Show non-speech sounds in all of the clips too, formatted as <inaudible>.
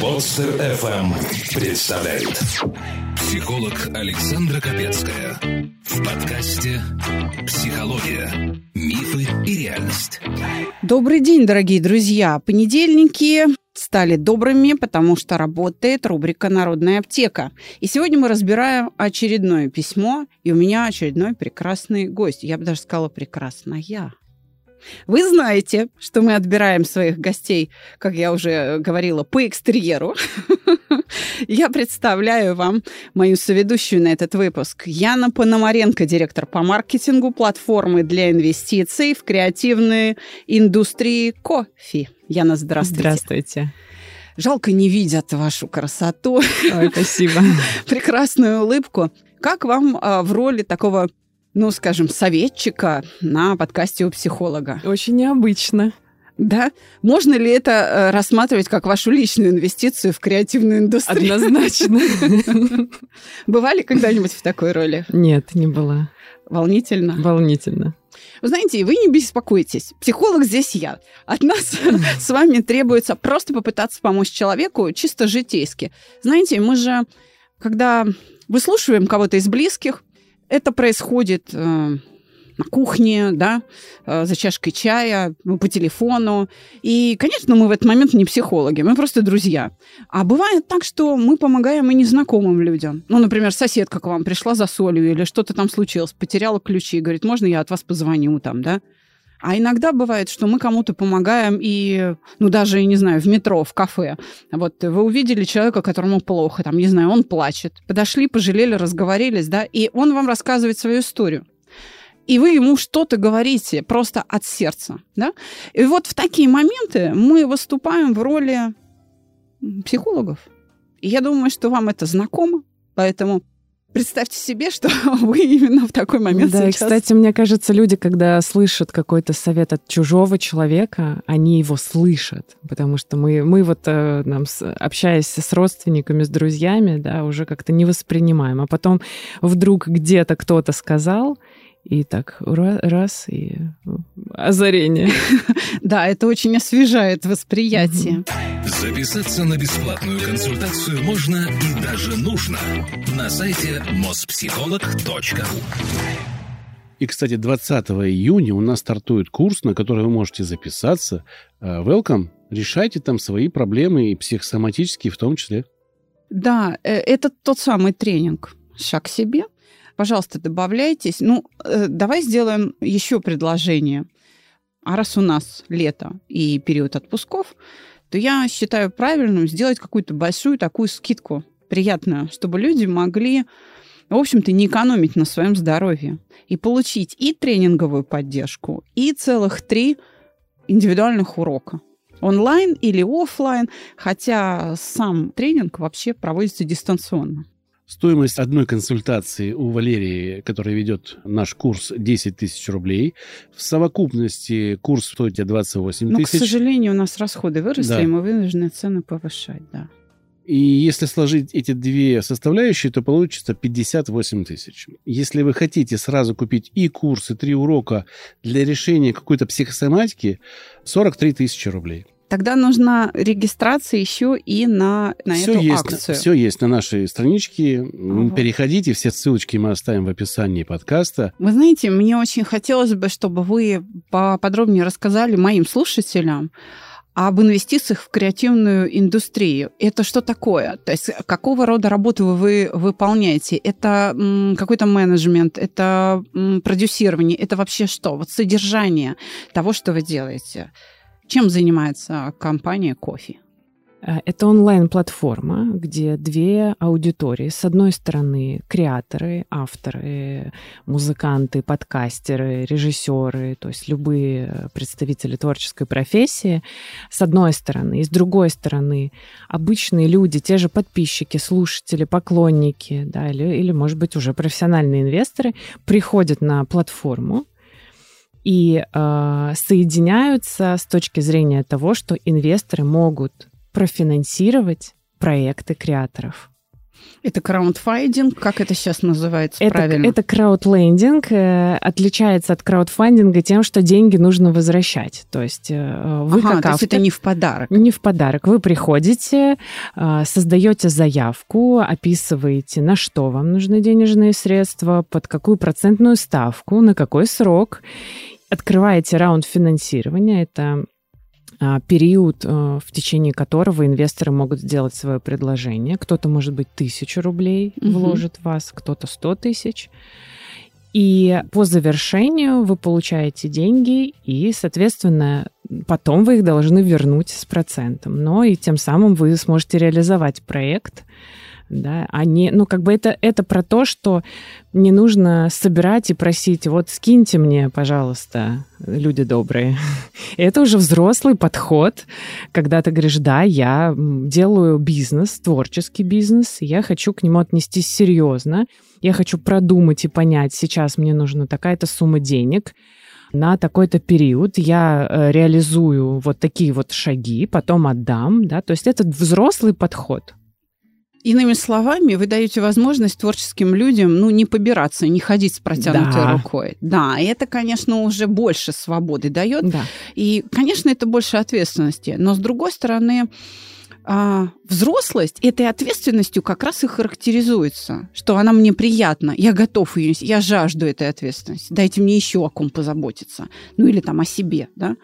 Подстер FM представляет Психолог Александра Капецкая В подкасте «Психология. Мифы и реальность» Добрый день, дорогие друзья! Понедельники стали добрыми, потому что работает рубрика «Народная аптека». И сегодня мы разбираем очередное письмо, и у меня очередной прекрасный гость. Я бы даже сказала «прекрасная». Вы знаете, что мы отбираем своих гостей, как я уже говорила, по экстерьеру. <laughs> Я представляю вам мою соведущую на этот выпуск. Яна Пономаренко, директор по маркетингу платформы для инвестиций в креативные индустрии кофе. Яна, здравствуйте. Здравствуйте. Жалко, не видят вашу красоту. Ой, спасибо. <laughs> Прекрасную улыбку. Как вам а, в роли такого ну, скажем, советчика на подкасте у психолога. Очень необычно. Да? Можно ли это э, рассматривать как вашу личную инвестицию в креативную индустрию? Однозначно. <laughs> Бывали когда-нибудь в такой роли? Нет, не была. Волнительно? Волнительно. Вы знаете, вы не беспокойтесь. Психолог здесь я. От нас <laughs> с вами требуется просто попытаться помочь человеку чисто житейски. Знаете, мы же, когда выслушиваем кого-то из близких, это происходит э, на кухне, да, э, за чашкой чая, ну, по телефону. И, конечно, мы в этот момент не психологи, мы просто друзья. А бывает так, что мы помогаем и незнакомым людям. Ну, например, соседка к вам пришла за солью или что-то там случилось, потеряла ключи, говорит, можно я от вас позвоню там, да? А иногда бывает, что мы кому-то помогаем и, ну, даже, не знаю, в метро, в кафе. Вот вы увидели человека, которому плохо, там, не знаю, он плачет. Подошли, пожалели, разговорились, да, и он вам рассказывает свою историю. И вы ему что-то говорите просто от сердца, да? И вот в такие моменты мы выступаем в роли психологов. И я думаю, что вам это знакомо, поэтому Представьте себе, что <laughs> вы именно в такой момент да, сейчас... и, кстати, мне кажется, люди, когда слышат какой-то совет от чужого человека, они его слышат, потому что мы, мы вот, э, нам, общаясь с родственниками, с друзьями, да, уже как-то не воспринимаем. А потом вдруг где-то кто-то сказал, и так раз, и озарение. <laughs> Да, это очень освежает восприятие. Записаться на бесплатную консультацию можно и даже нужно на сайте mospsycholog.ru и, кстати, 20 июня у нас стартует курс, на который вы можете записаться. Э, welcome. Решайте там свои проблемы и психосоматические в том числе. Да, э, это тот самый тренинг «Шаг к себе», Пожалуйста, добавляйтесь. Ну, э, давай сделаем еще предложение. А раз у нас лето и период отпусков, то я считаю правильным сделать какую-то большую такую скидку приятную, чтобы люди могли, в общем-то, не экономить на своем здоровье и получить и тренинговую поддержку, и целых три индивидуальных урока онлайн или офлайн, хотя сам тренинг вообще проводится дистанционно. Стоимость одной консультации у Валерии, которая ведет наш курс, 10 тысяч рублей. В совокупности курс стоит тебе 28 Но, тысяч. к сожалению, у нас расходы выросли, да. и мы вынуждены цены повышать, да. И если сложить эти две составляющие, то получится 58 тысяч. Если вы хотите сразу купить и курс, и три урока для решения какой-то психосоматики, 43 тысячи рублей. Тогда нужна регистрация еще и на, на все эту есть, акцию. Все есть на нашей страничке. Ага. Переходите, все ссылочки мы оставим в описании подкаста. Вы знаете, мне очень хотелось бы, чтобы вы поподробнее рассказали моим слушателям, об инвестициях в креативную индустрию. Это что такое? То есть какого рода работу вы выполняете? Это какой-то менеджмент, это продюсирование, это вообще что? Вот содержание того, что вы делаете. Чем занимается компания «Кофе»? Э, это онлайн-платформа, где две аудитории. С одной стороны, креаторы, авторы, музыканты, подкастеры, режиссеры, то есть любые представители творческой профессии, с одной стороны. И с другой стороны, обычные люди, те же подписчики, слушатели, поклонники, да, или, или может быть, уже профессиональные инвесторы, приходят на платформу, и э, соединяются с точки зрения того, что инвесторы могут профинансировать проекты креаторов. Это краундфандинг, как это сейчас называется это, правильно? Это краудлендинг, э, отличается от краудфандинга тем, что деньги нужно возвращать. То есть э, вы ага, как то автор... есть это не в подарок? Не в подарок. Вы приходите, э, создаете заявку, описываете, на что вам нужны денежные средства, под какую процентную ставку, на какой срок. Открываете раунд финансирования. Это а, период, а, в течение которого инвесторы могут сделать свое предложение. Кто-то, может быть, тысячу рублей угу. вложит в вас, кто-то сто тысяч. И по завершению вы получаете деньги, и, соответственно, потом вы их должны вернуть с процентом. Но и тем самым вы сможете реализовать проект, да, а не, ну, как бы это, это про то, что не нужно собирать и просить, вот скиньте мне, пожалуйста, люди добрые. <laughs> Это уже взрослый подход, когда ты говоришь, да, я делаю бизнес, творческий бизнес, я хочу к нему отнестись серьезно, я хочу продумать и понять, сейчас мне нужна такая-то сумма денег, на такой-то период я э, реализую вот такие вот шаги, потом отдам, да, то есть это взрослый подход. Иными словами, вы даете возможность творческим людям, ну, не побираться, не ходить с протянутой да. рукой. Да, и это, конечно, уже больше свободы дает. Да. И, конечно, это больше ответственности. Но, с другой стороны, а, взрослость этой ответственностью как раз и характеризуется, что она мне приятна, я готов ее, я жажду этой ответственности, дайте мне еще о ком позаботиться, ну или там о себе, да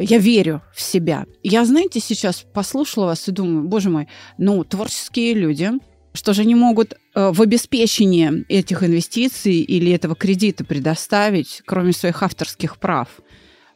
я верю в себя. Я, знаете, сейчас послушала вас и думаю, боже мой, ну, творческие люди, что же они могут э, в обеспечении этих инвестиций или этого кредита предоставить, кроме своих авторских прав?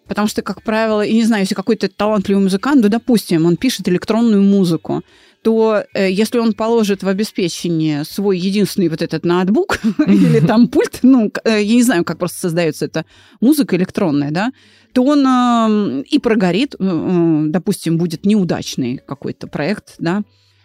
Потому что, как правило, я не знаю, если какой-то талантливый музыкант, да, допустим, он пишет электронную музыку, то э, если он положит в обеспечение свой единственный вот этот ноутбук <laughs> или там пульт, ну, э, я не знаю, как просто создается эта музыка электронная, да, то он э, и прогорит, э, допустим, будет неудачный какой-то проект, да,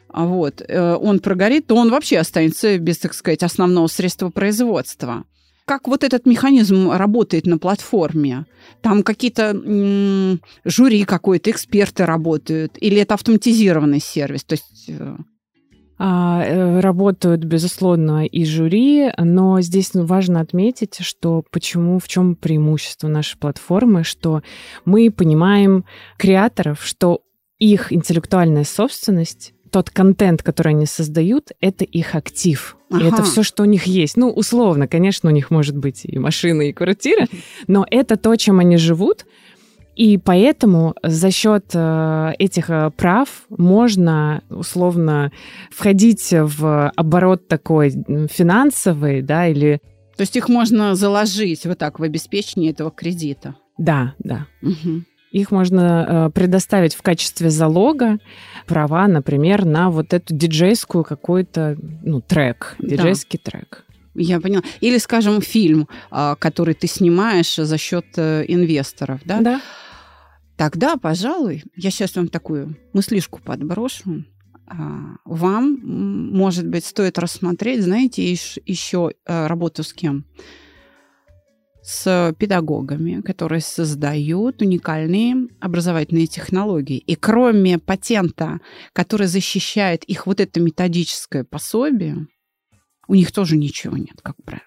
а вот, э, он прогорит, то он вообще останется без, так сказать, основного средства производства как вот этот механизм работает на платформе? Там какие-то м- жюри какое-то, эксперты работают? Или это автоматизированный сервис? То есть... Э, а, э, работают, безусловно, и жюри, но здесь важно отметить, что почему, в чем преимущество нашей платформы, что мы понимаем креаторов, что их интеллектуальная собственность тот контент, который они создают, это их актив. Ага. И это все, что у них есть. Ну, условно, конечно, у них может быть и машины, и квартиры, но это то, чем они живут. И поэтому за счет э, этих э, прав можно условно входить в оборот такой финансовый, да, или... То есть их можно заложить вот так в обеспечение этого кредита. Да, да. Угу. Их можно э, предоставить в качестве залога права, например, на вот эту диджейскую какой-то ну, трек, диджейский да. трек. Я поняла. Или, скажем, фильм, а, который ты снимаешь за счет э, инвесторов, да? Да. Тогда, пожалуй, я сейчас вам такую мыслишку подброшу. А, вам, может быть, стоит рассмотреть, знаете, еще э, работу с кем? С педагогами, которые создают уникальные образовательные технологии. И кроме патента, который защищает их вот это методическое пособие, у них тоже ничего нет, как правило.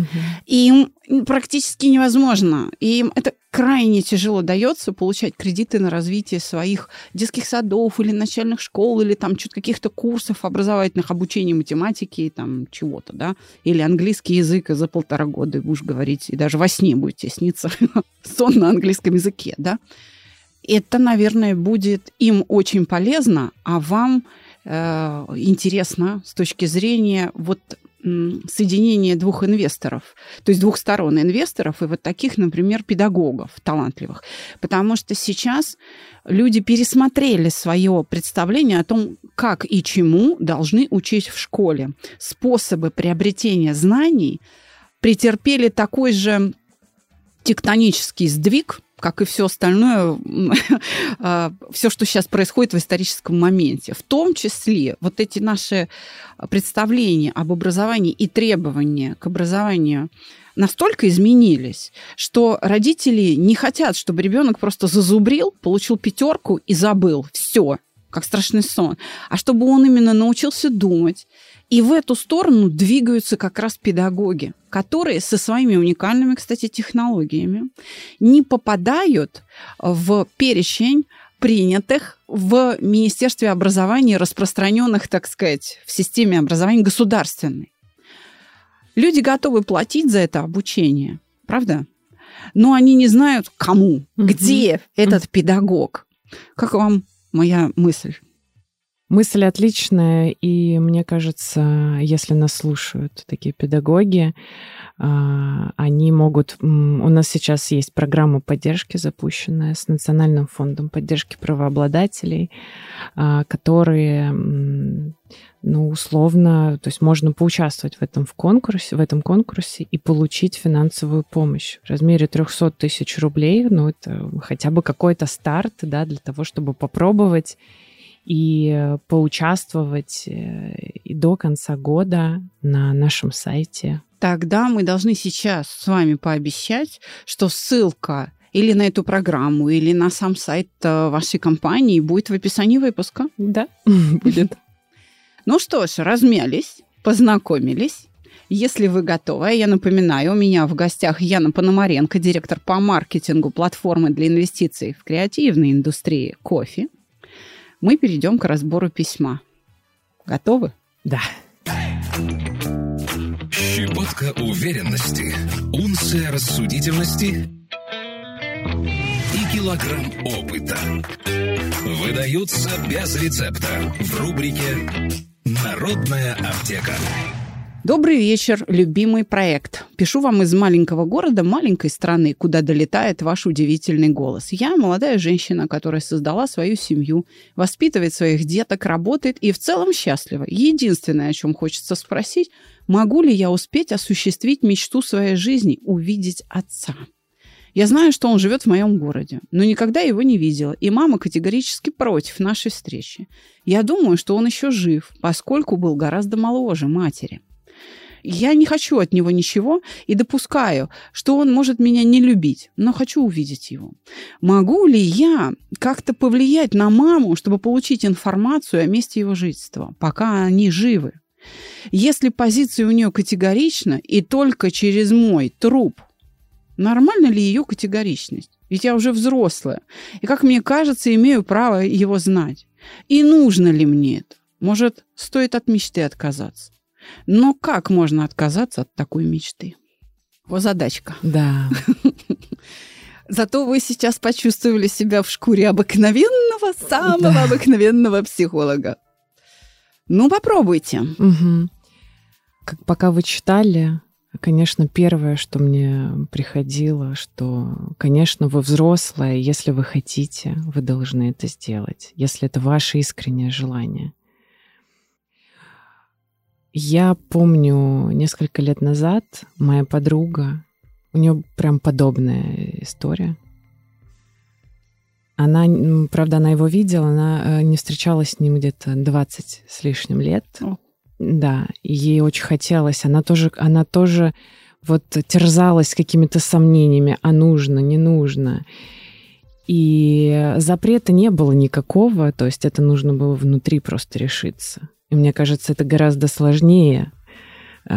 Угу. И им практически невозможно. И им это крайне тяжело дается получать кредиты на развитие своих детских садов или начальных школ, или там что-то каких-то курсов образовательных, обучения математики и там чего-то, да, или английский язык за полтора года, будешь говорить, и даже во сне будете сниться <laughs> сон на английском языке, да. Это, наверное, будет им очень полезно, а вам э, интересно с точки зрения вот соединение двух инвесторов, то есть двух сторон инвесторов и вот таких, например, педагогов талантливых. Потому что сейчас люди пересмотрели свое представление о том, как и чему должны учить в школе. Способы приобретения знаний претерпели такой же тектонический сдвиг, как и все остальное, <laughs> а, все, что сейчас происходит в историческом моменте. В том числе вот эти наши представления об образовании и требования к образованию настолько изменились, что родители не хотят, чтобы ребенок просто зазубрил, получил пятерку и забыл. Все, как страшный сон, а чтобы он именно научился думать. И в эту сторону двигаются как раз педагоги, которые со своими уникальными, кстати, технологиями не попадают в перечень принятых в Министерстве образования, распространенных, так сказать, в системе образования государственной. Люди готовы платить за это обучение, правда? Но они не знают, кому, где этот педагог. Как вам моя мысль? Мысль отличная, и мне кажется, если нас слушают такие педагоги, а, они могут... У нас сейчас есть программа поддержки, запущенная с Национальным фондом поддержки правообладателей, а, которые ну, условно, то есть можно поучаствовать в этом в конкурсе, в этом конкурсе и получить финансовую помощь в размере 300 тысяч рублей. Ну, это хотя бы какой-то старт, да, для того, чтобы попробовать и поучаствовать э, и до конца года на нашем сайте. Тогда мы должны сейчас с вами пообещать, что ссылка или на эту программу, или на сам сайт э, вашей компании будет в описании выпуска. Да, <laughs> будет. Ну что ж, размялись, познакомились. Если вы готовы, я напоминаю, у меня в гостях Яна Пономаренко, директор по маркетингу платформы для инвестиций в креативной индустрии кофе. Мы перейдем к разбору письма. Готовы? Да. Щепотка уверенности, унция рассудительности и килограмм опыта выдаются без рецепта в рубрике Народная аптека. Добрый вечер, любимый проект. Пишу вам из маленького города, маленькой страны, куда долетает ваш удивительный голос. Я молодая женщина, которая создала свою семью, воспитывает своих деток, работает и в целом счастлива. Единственное, о чем хочется спросить, могу ли я успеть осуществить мечту своей жизни, увидеть отца? Я знаю, что он живет в моем городе, но никогда его не видела, и мама категорически против нашей встречи. Я думаю, что он еще жив, поскольку был гораздо моложе матери. Я не хочу от него ничего и допускаю, что он может меня не любить, но хочу увидеть его. Могу ли я как-то повлиять на маму, чтобы получить информацию о месте его жительства, пока они живы? Если позиция у нее категорична и только через мой труп – Нормально ли ее категоричность? Ведь я уже взрослая. И, как мне кажется, имею право его знать. И нужно ли мне это? Может, стоит от мечты отказаться? Но как можно отказаться от такой мечты? Вот задачка. Да. <laughs> Зато вы сейчас почувствовали себя в шкуре обыкновенного, самого да. обыкновенного психолога. Ну, попробуйте. Угу. Как пока вы читали, Конечно, первое, что мне приходило, что, конечно, вы взрослая, если вы хотите, вы должны это сделать, если это ваше искреннее желание. Я помню, несколько лет назад моя подруга, у нее прям подобная история. Она, правда, она его видела, она э, не встречалась с ним где-то 20 с лишним лет. Да, ей очень хотелось. Она тоже, она тоже вот терзалась какими-то сомнениями, а нужно, не нужно. И запрета не было никакого, то есть это нужно было внутри просто решиться. И мне кажется, это гораздо сложнее э,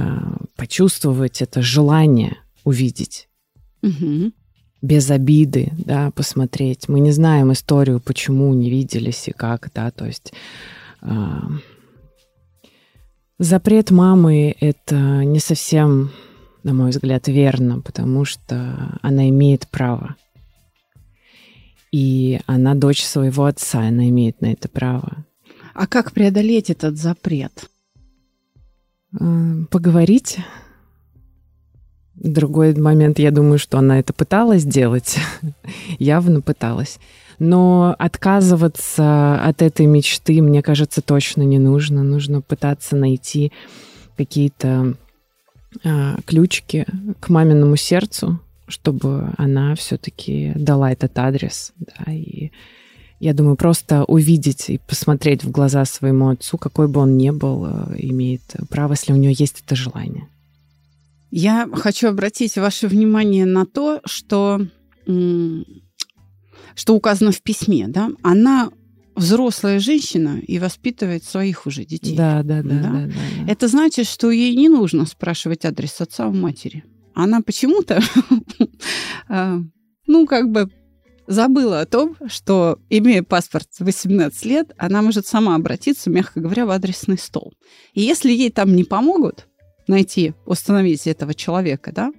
почувствовать это желание увидеть. Угу. Без обиды, да, посмотреть. Мы не знаем историю, почему не виделись и как, да, то есть э, Запрет мамы — это не совсем, на мой взгляд, верно, потому что она имеет право. И она дочь своего отца, она имеет на это право. А как преодолеть этот запрет? Э, поговорить. Другой момент, я думаю, что она это пыталась делать, <laughs> явно пыталась. Но отказываться от этой мечты, мне кажется, точно не нужно. Нужно пытаться найти какие-то а, ключики к маминому сердцу, чтобы она все-таки дала этот адрес. Да, и я думаю, просто увидеть и посмотреть в глаза своему отцу, какой бы он ни был, э, имеет право, если у нее есть это желание. Я хочу обратить ваше внимание на то, что что указано в письме, да, она взрослая женщина и воспитывает своих уже детей. Да, да, да, Да? да, да, да. Это значит, что ей не нужно спрашивать адрес отца у матери. Она почему-то, а, <laughs> ну, как бы забыла о том, что, имея паспорт в 18 лет, она может сама обратиться, мягко говоря, в адресный стол. И если ей там не помогут найти, установить этого человека, да,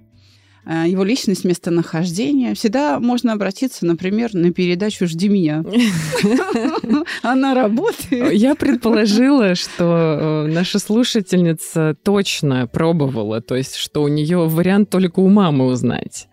а, его личность, местонахождение, всегда можно обратиться, например, на передачу «Жди меня». <laughs> Она работает. Я предположила, что э, наша слушательница точно пробовала, то есть, что у нее вариант только у мамы узнать.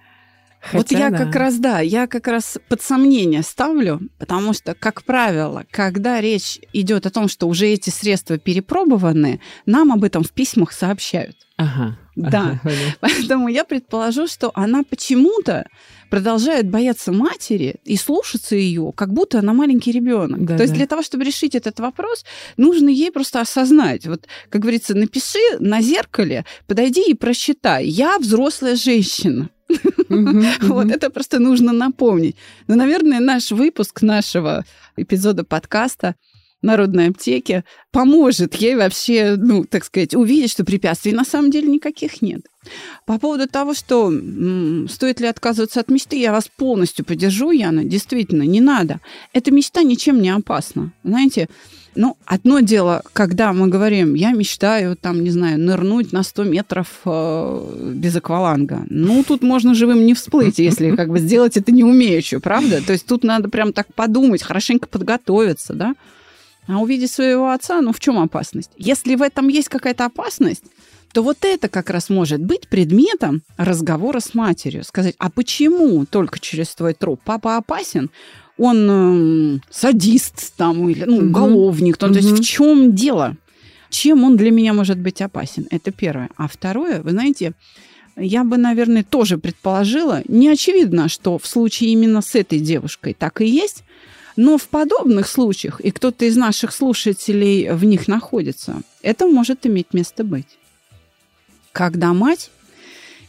Вот Хотя я да. как раз, да, я как раз под сомнение ставлю, потому что, как правило, когда речь идет о том, что уже эти средства перепробованы, нам об этом в письмах сообщают. Ага. Да. ага. <laughs> Поэтому я предположу, что она почему-то продолжает бояться матери и слушаться ее, как будто она маленький ребенок. Да, То есть да. для того, чтобы решить этот вопрос, нужно ей просто осознать. Вот, как говорится, напиши на зеркале, подойди и просчитай. Я взрослая женщина. Вот это просто нужно напомнить. Но, наверное, наш выпуск нашего эпизода подкаста народной аптеки поможет ей вообще, ну, так сказать, увидеть, что препятствий на самом деле никаких нет. По поводу того, что м, стоит ли отказываться от мечты, я вас полностью поддержу, Яна. Действительно, не надо. Эта мечта ничем не опасна. Знаете, ну, одно дело, когда мы говорим, я мечтаю, там, не знаю, нырнуть на 100 метров э, без акваланга. Ну, тут можно живым не всплыть, если как бы сделать это не умеючи, правда? То есть тут надо прям так подумать, хорошенько подготовиться, да? А увидеть своего отца, ну в чем опасность? Если в этом есть какая-то опасность, то вот это как раз может быть предметом разговора с матерью. Сказать, а почему только через твой труп папа опасен? Он эм, садист там или ну, уголовник. То, то есть в чем дело? Чем он для меня может быть опасен? Это первое. А второе, вы знаете, я бы, наверное, тоже предположила, не очевидно, что в случае именно с этой девушкой так и есть, но в подобных случаях, и кто-то из наших слушателей в них находится, это может иметь место быть. Когда мать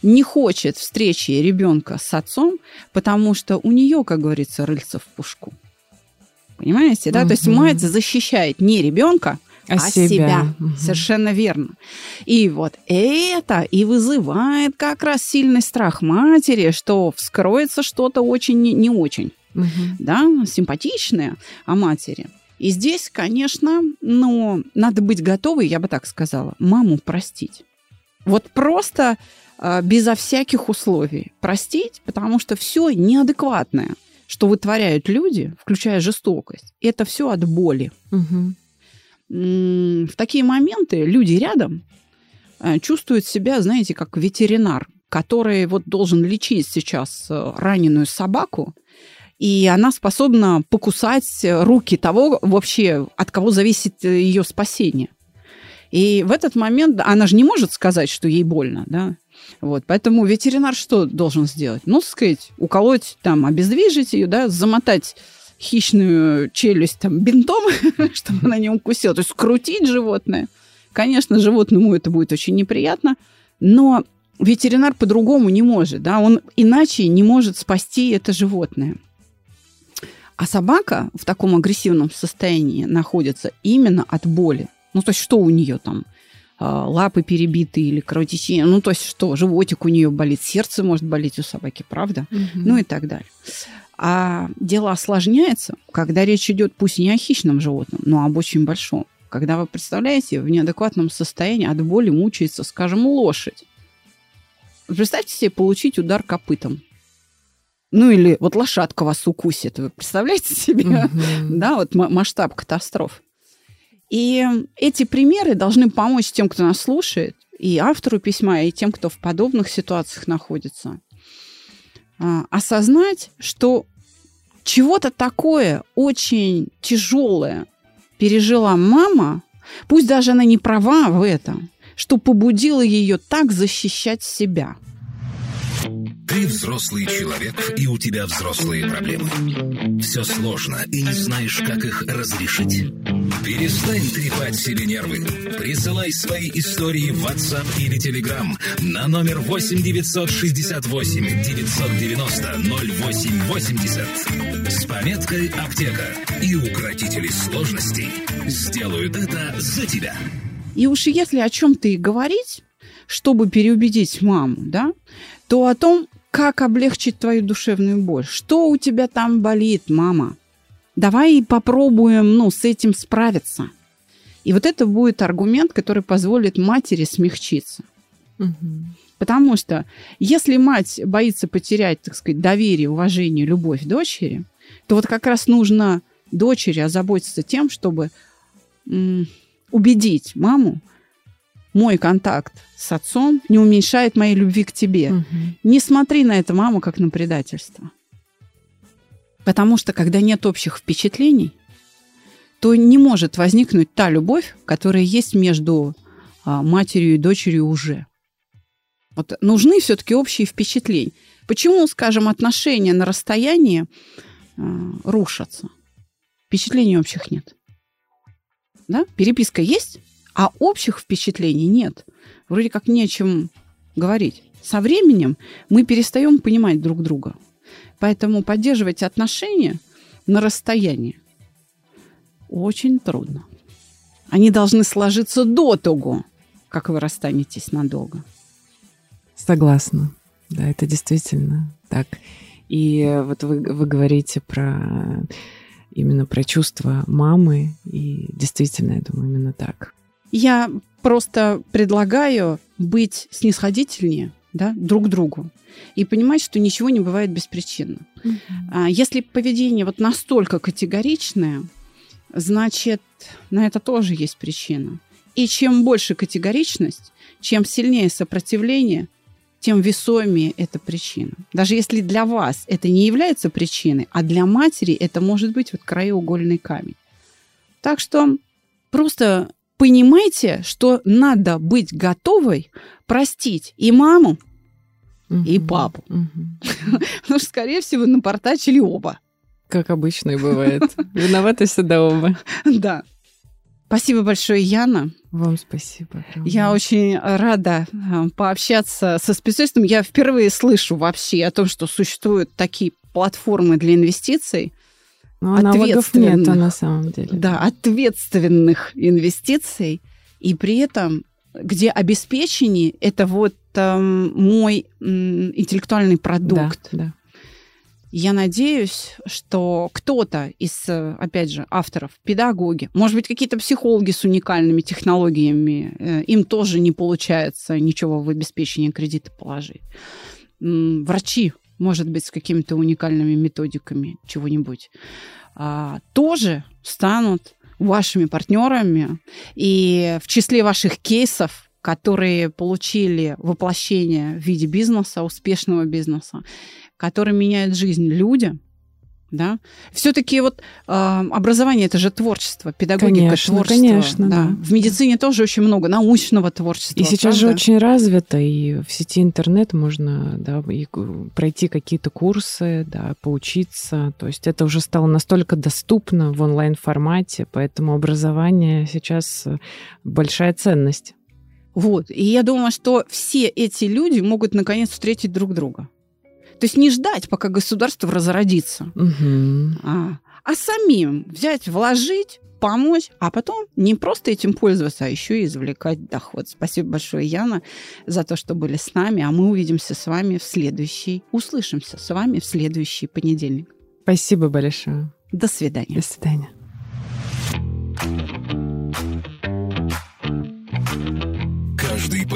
не хочет встречи ребенка с отцом, потому что у нее, как говорится, рыльца в пушку. Понимаете, да? То есть мать защищает не ребенка, А а себя. себя. Мгм. Совершенно верно. И вот это и вызывает как раз сильный страх матери, что вскроется что-то очень не, очень, Мгм. да, симпатичное о матери. И здесь, конечно, ну, надо быть готовой, я бы так сказала, маму простить. Вот просто а, безо всяких условий простить, потому что все неадекватное, что вытворяют люди, включая жестокость, это все от боли. М, в такие моменты люди рядом э, чувствуют себя, знаете, как ветеринар, который вот должен лечить сейчас э, раненую собаку, и она способна покусать э, руки того вообще, от кого зависит э, ее спасение. И в этот момент она же не может сказать, что ей больно, да. Вот, поэтому ветеринар что должен сделать? Ну, сказать, уколоть, там, обездвижить ее, да, замотать хищную челюсть там бинтом, <laughs> чтобы она не укусила, то есть скрутить животное. Конечно, животному это будет очень неприятно, но ветеринар по-другому не может, да, он иначе не может спасти это животное. А собака в таком агрессивном состоянии находится именно от боли. Ну, то есть что у нее там? А, Лапы перебиты или кровотечение? Ну, то есть что? Животик у нее болит, сердце может болеть у собаки, правда? Мгм. ну и так далее. А дело осложняется, когда речь идет пусть не о хищном животном, но об очень большом. Когда вы представляете, в неадекватном состоянии от боли мучается, скажем, лошадь. Представьте себе получить удар копытом. Ну или вот лошадка вас укусит. Вы представляете себе? Мгм. Да, вот ма- масштаб катастроф. И эти примеры должны помочь тем, кто нас слушает, и автору письма, и тем, кто в подобных ситуациях находится, а, осознать, что чего-то такое очень тяжелое пережила мама, пусть даже она не права в этом, что побудило ее так защищать себя. Ты взрослый человек, и у тебя взрослые проблемы. Все сложно, и не знаешь, как их разрешить? Перестань трепать себе нервы. Присылай свои истории в WhatsApp или Telegram на номер 8 968 990 0880 с пометкой «Аптека». И укротители сложностей сделают это за тебя. И уж если о чем-то и говорить, чтобы переубедить маму, да, то о том, как облегчить твою душевную боль. Что у тебя там болит, мама? Давай попробуем, ну, с этим справиться. И вот это будет аргумент, который позволит матери смягчиться. Угу. Потому что если мать боится потерять, так сказать, доверие, уважение, любовь дочери, то вот как раз нужно дочери озаботиться тем, чтобы убедить маму, мой контакт с отцом не уменьшает моей любви к тебе. Угу. Не смотри на это, маму, как на предательство. Потому что когда нет общих впечатлений, то не может возникнуть та любовь, которая есть между а, матерью и дочерью уже. Вот нужны все-таки общие впечатления. Почему, скажем, отношения на расстоянии а, рушатся? Впечатлений общих нет. Да? Переписка есть, а общих впечатлений нет. Вроде как не о чем говорить. Со временем мы перестаем понимать друг друга. Поэтому поддерживать отношения на расстоянии очень трудно. Они должны сложиться до того, как вы расстанетесь надолго. Согласна. Да, это действительно так. И вот вы, вы говорите про именно про чувства мамы, и действительно, я думаю, именно так. Я просто предлагаю быть снисходительнее да, друг к другу и понимать, что ничего не бывает беспричинно. А Если поведение вот настолько категоричное, значит, на это тоже есть причина. И чем больше категоричность, чем сильнее сопротивление, тем весомее эта причина. Даже если для вас это не является причиной, а для матери это может быть вот краеугольный камень. Так что просто понимайте, что надо быть готовой простить и маму, и папу. Мгм. <laughs> Потому что, скорее всего, напортачили оба. Как обычно и <laughs> бывает. Виноваты всегда оба. Да. Спасибо большое, Яна. Вам спасибо. Я очень рада э, пообщаться со специалистом. Я впервые слышу вообще о том, что существуют такие платформы для инвестиций. Ну, аналогов ответственных. нет на самом деле. Да, ответственных инвестиций. И при этом, где обеспечение – это вот эм, мой м, интеллектуальный продукт. Да, да. Я надеюсь, что кто-то из, э, опять же, авторов, педагоги, может быть, какие-то психологи с уникальными технологиями, э, им тоже не получается ничего в обеспечение кредита положить. Врачи, может быть, с какими-то уникальными методиками чего-нибудь, а, тоже станут вашими партнерами. И в числе ваших кейсов, которые получили воплощение в виде бизнеса, успешного бизнеса, который меняет жизнь людям, да, все-таки вот э, образование это же творчество, педагогика Конечно, творчество, конечно, да. да. В медицине тоже очень много научного творчества. И сейчас же правда? очень развито, и в сети интернет можно да, и пройти какие-то курсы, да, поучиться. То есть это уже стало настолько доступно в онлайн-формате, поэтому образование сейчас э, большая ценность. Вот. И я думаю, что все эти люди могут наконец встретить друг друга. То есть не ждать, пока государство разродится, Мгм. а, а самим взять, вложить, помочь, а потом не просто этим пользоваться, а еще и извлекать доход. Спасибо большое, Яна, за то, что были с нами, а мы увидимся с вами в следующий, услышимся с вами в следующий понедельник. Спасибо большое. До свидания. До свидания.